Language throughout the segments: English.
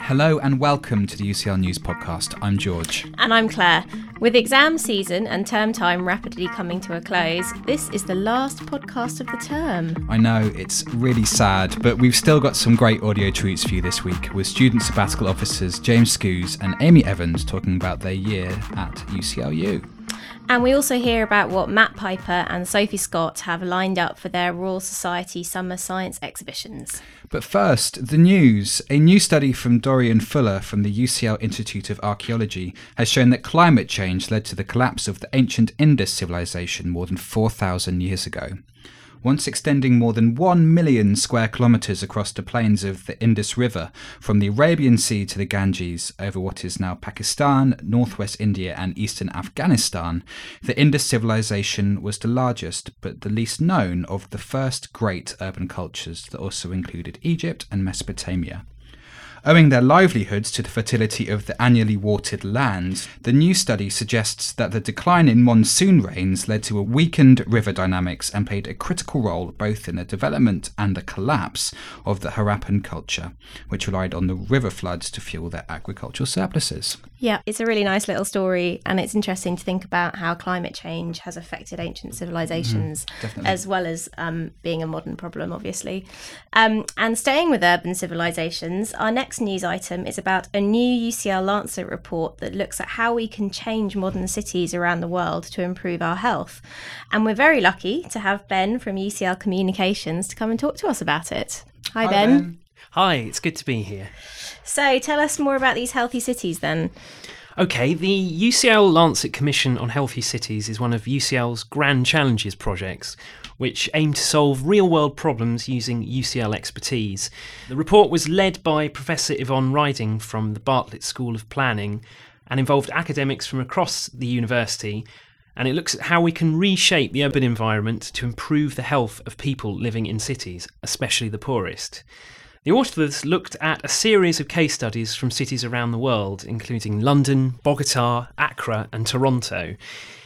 Hello and welcome to the UCL News Podcast. I'm George. And I'm Claire. With exam season and term time rapidly coming to a close, this is the last podcast of the term. I know it's really sad, but we've still got some great audio treats for you this week with student sabbatical officers James Scoos and Amy Evans talking about their year at UCLU. And we also hear about what Matt Piper and Sophie Scott have lined up for their Royal Society Summer Science exhibitions. But first, the news. A new study from Dorian Fuller from the UCL Institute of Archaeology has shown that climate change led to the collapse of the ancient Indus civilization more than 4,000 years ago once extending more than 1 million square kilometres across the plains of the Indus River, from the Arabian Sea to the Ganges, over what is now Pakistan, northwest India, and eastern Afghanistan, the Indus civilization was the largest but the least known of the first great urban cultures that also included Egypt and Mesopotamia. Owing their livelihoods to the fertility of the annually watered lands, the new study suggests that the decline in monsoon rains led to a weakened river dynamics and played a critical role both in the development and the collapse of the Harappan culture, which relied on the river floods to fuel their agricultural surpluses. Yeah, it's a really nice little story, and it's interesting to think about how climate change has affected ancient civilizations, mm, as well as um, being a modern problem, obviously. Um, and staying with urban civilizations, our next news item is about a new UCL Lancet report that looks at how we can change modern cities around the world to improve our health. And we're very lucky to have Ben from UCL Communications to come and talk to us about it. Hi, Hi ben. ben. Hi, it's good to be here. So tell us more about these healthy cities then. Okay, the UCL Lancet Commission on Healthy Cities is one of UCL's Grand Challenges projects, which aim to solve real world problems using UCL expertise. The report was led by Professor Yvonne Rydin from the Bartlett School of Planning and involved academics from across the university. And it looks at how we can reshape the urban environment to improve the health of people living in cities, especially the poorest. The authors looked at a series of case studies from cities around the world, including London, Bogota, Accra, and Toronto.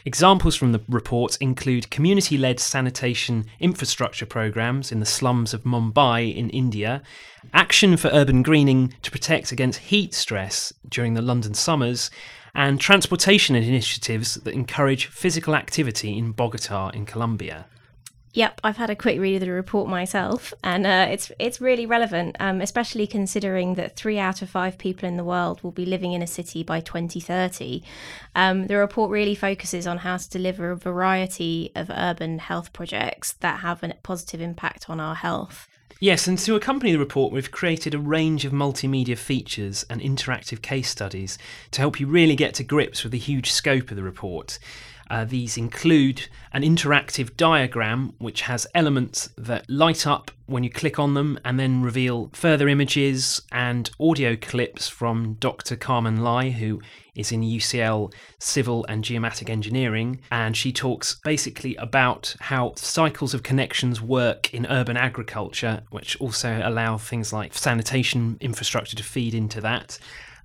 Examples from the report include community led sanitation infrastructure programs in the slums of Mumbai in India, action for urban greening to protect against heat stress during the London summers, and transportation initiatives that encourage physical activity in Bogota in Colombia. Yep, I've had a quick read of the report myself, and uh, it's it's really relevant, um, especially considering that three out of five people in the world will be living in a city by 2030. Um, the report really focuses on how to deliver a variety of urban health projects that have a positive impact on our health. Yes, and to accompany the report, we've created a range of multimedia features and interactive case studies to help you really get to grips with the huge scope of the report. Uh, these include an interactive diagram which has elements that light up when you click on them and then reveal further images and audio clips from Dr. Carmen Lai, who is in UCL Civil and Geomatic Engineering. And she talks basically about how cycles of connections work in urban agriculture, which also allow things like sanitation infrastructure to feed into that.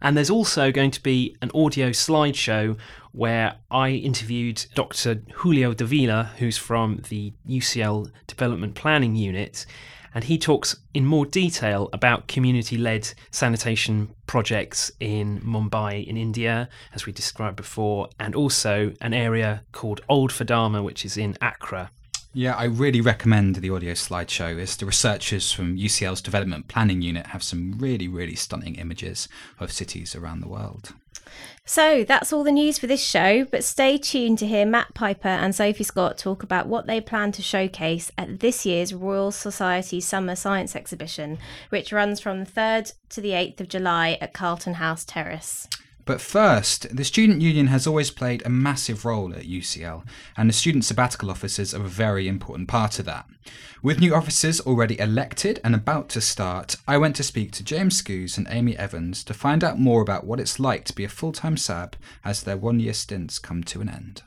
And there's also going to be an audio slideshow where I interviewed Dr. Julio Davila, who's from the UCL Development Planning Unit, and he talks in more detail about community led sanitation projects in Mumbai in India, as we described before, and also an area called Old Fadama, which is in Accra. Yeah, I really recommend the audio slideshow as the researchers from UCL's Development Planning Unit have some really, really stunning images of cities around the world. So that's all the news for this show, but stay tuned to hear Matt Piper and Sophie Scott talk about what they plan to showcase at this year's Royal Society Summer Science Exhibition, which runs from the 3rd to the 8th of July at Carlton House Terrace. But first, the Student Union has always played a massive role at UCL, and the student sabbatical officers are a very important part of that. With new officers already elected and about to start, I went to speak to James Scoos and Amy Evans to find out more about what it's like to be a full time sab as their one year stints come to an end.